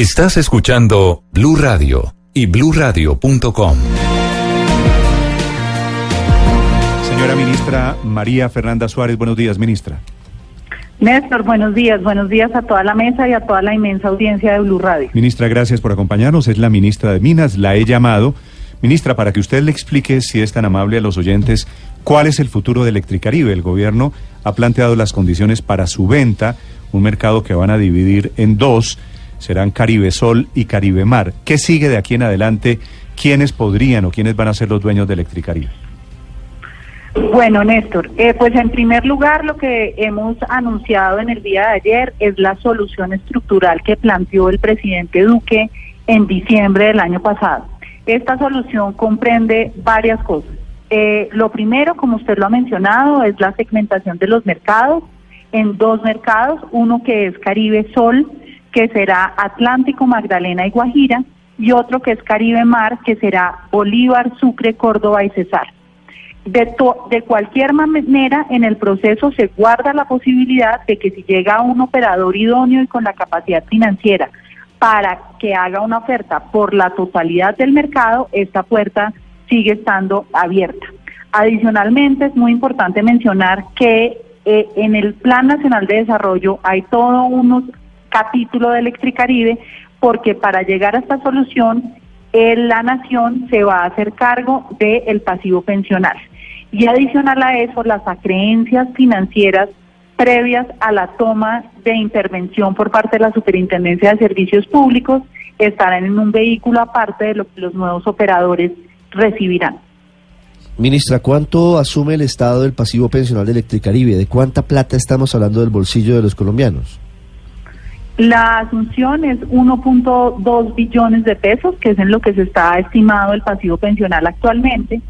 Estás escuchando Blue Radio y bluradio.com. Señora ministra María Fernanda Suárez, buenos días, ministra. Néstor, buenos días. Buenos días a toda la mesa y a toda la inmensa audiencia de Blue Radio. Ministra, gracias por acompañarnos. Es la ministra de Minas, la he llamado. Ministra, para que usted le explique, si es tan amable a los oyentes, cuál es el futuro de Electricaribe. El gobierno ha planteado las condiciones para su venta, un mercado que van a dividir en dos, serán Caribe Sol y Caribe Mar. ¿Qué sigue de aquí en adelante? ¿Quiénes podrían o quiénes van a ser los dueños de Electricaribe? Bueno, Néstor, eh, pues en primer lugar lo que hemos anunciado en el día de ayer es la solución estructural que planteó el presidente Duque en diciembre del año pasado. Esta solución comprende varias cosas. Eh, lo primero, como usted lo ha mencionado, es la segmentación de los mercados en dos mercados, uno que es Caribe Sol, que será Atlántico, Magdalena y Guajira, y otro que es Caribe Mar, que será Bolívar, Sucre, Córdoba y Cesar. De, to- de cualquier manera, en el proceso se guarda la posibilidad de que si llega un operador idóneo y con la capacidad financiera para que haga una oferta por la totalidad del mercado, esta puerta sigue estando abierta. Adicionalmente, es muy importante mencionar que eh, en el Plan Nacional de Desarrollo hay todo unos capítulos de Electricaribe porque para llegar a esta solución la nación se va a hacer cargo del pasivo pensional. Y adicional a eso, las acreencias financieras previas a la toma de intervención por parte de la Superintendencia de Servicios Públicos estarán en un vehículo aparte de lo que los nuevos operadores recibirán. Ministra, ¿cuánto asume el Estado del pasivo pensional de Electricaribe? ¿De cuánta plata estamos hablando del bolsillo de los colombianos? La asunción es 1.2 billones de pesos, que es en lo que se está estimado el pasivo pensional actualmente.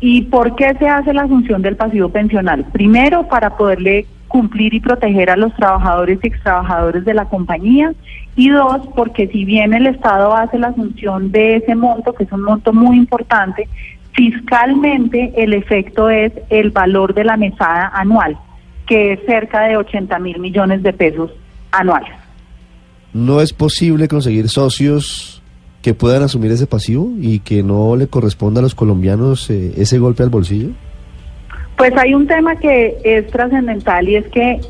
¿Y por qué se hace la asunción del pasivo pensional? Primero, para poderle cumplir y proteger a los trabajadores y extrabajadores de la compañía. Y dos, porque si bien el Estado hace la asunción de ese monto, que es un monto muy importante, fiscalmente el efecto es el valor de la mesada anual, que es cerca de 80 mil millones de pesos anuales. ¿No es posible conseguir socios que puedan asumir ese pasivo y que no le corresponda a los colombianos eh, ese golpe al bolsillo? Pues hay un tema que es trascendental y es que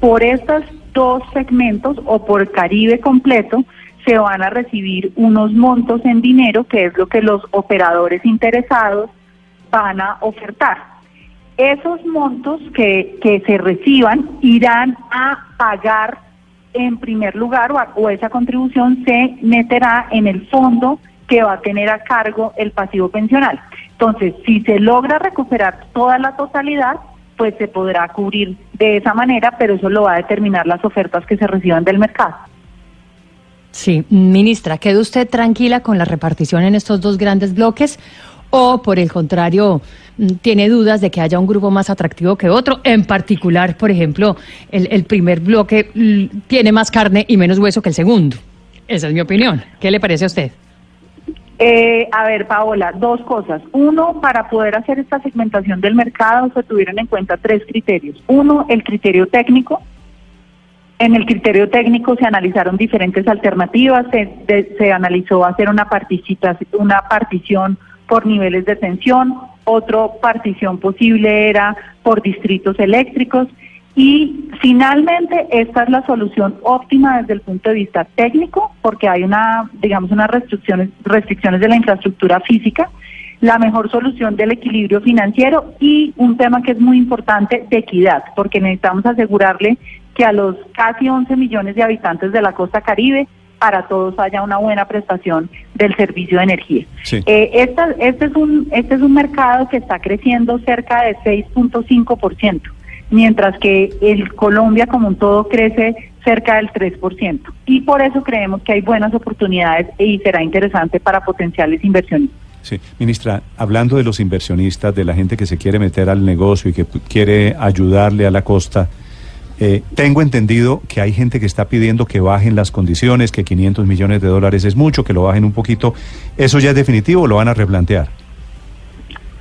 por estos dos segmentos o por Caribe completo se van a recibir unos montos en dinero que es lo que los operadores interesados van a ofertar. Esos montos que, que se reciban irán a pagar en primer lugar o, esa contribución se meterá en el fondo que va a tener a cargo el pasivo pensional. Entonces, si se logra recuperar toda la totalidad, pues se podrá cubrir de esa manera, pero eso lo va a determinar las ofertas que se reciban del mercado. Sí, ministra, ¿queda usted tranquila con la repartición en estos dos grandes bloques? ¿O, por el contrario, mm, tiene dudas de que haya un grupo más atractivo que otro? En particular, por ejemplo, el, el primer bloque mm, tiene más carne y menos hueso que el segundo. Esa es mi opinión. ¿Qué le parece a usted? Eh, a ver, Paola, dos cosas. Uno, para poder hacer esta segmentación del mercado se tuvieron en cuenta tres criterios. Uno, el criterio técnico. En el criterio técnico se analizaron diferentes alternativas, se, se analizó hacer una, una partición por niveles de tensión, otra partición posible era por distritos eléctricos. Y finalmente esta es la solución óptima desde el punto de vista técnico porque hay una, digamos, unas restricciones, restricciones de la infraestructura física, la mejor solución del equilibrio financiero y un tema que es muy importante de equidad porque necesitamos asegurarle que a los casi 11 millones de habitantes de la costa caribe para todos haya una buena prestación del servicio de energía. Sí. Eh, esta- este, es un, este es un mercado que está creciendo cerca de 6.5%, mientras que el Colombia como un todo crece cerca del 3%. Y por eso creemos que hay buenas oportunidades y será interesante para potenciales inversionistas. Sí, ministra, hablando de los inversionistas, de la gente que se quiere meter al negocio y que quiere ayudarle a la costa, eh, tengo entendido que hay gente que está pidiendo que bajen las condiciones, que 500 millones de dólares es mucho, que lo bajen un poquito. ¿Eso ya es definitivo o lo van a replantear?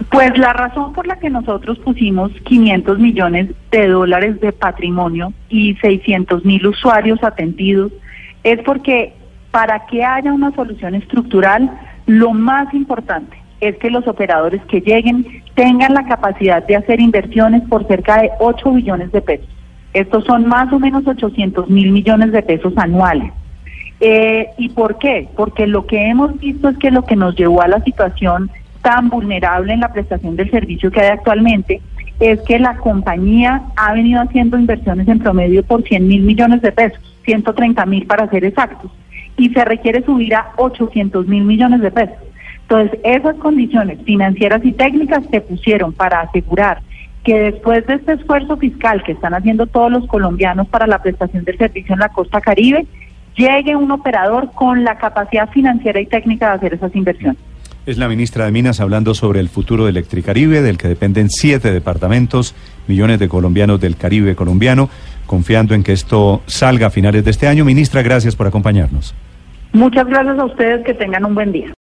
Pues la razón por la que nosotros pusimos 500 millones de dólares de patrimonio y 600 mil usuarios atendidos es porque para que haya una solución estructural, lo más importante es que los operadores que lleguen tengan la capacidad de hacer inversiones por cerca de 8 billones de pesos. Estos son más o menos 800 mil millones de pesos anuales. Eh, ¿Y por qué? Porque lo que hemos visto es que lo que nos llevó a la situación tan vulnerable en la prestación del servicio que hay actualmente es que la compañía ha venido haciendo inversiones en promedio por 100 mil millones de pesos, 130 mil para ser exactos y se requiere subir a 800 mil millones de pesos. Entonces, esas condiciones financieras y técnicas se pusieron para asegurar que después de este esfuerzo fiscal que están haciendo todos los colombianos para la prestación del servicio en la costa caribe, llegue un operador con la capacidad financiera y técnica de hacer esas inversiones. Es la ministra de Minas hablando sobre el futuro de Electricaribe, del que dependen siete departamentos, millones de colombianos del Caribe colombiano, confiando en que esto salga a finales de este año. Ministra, gracias por acompañarnos. Muchas gracias a ustedes, que tengan un buen día.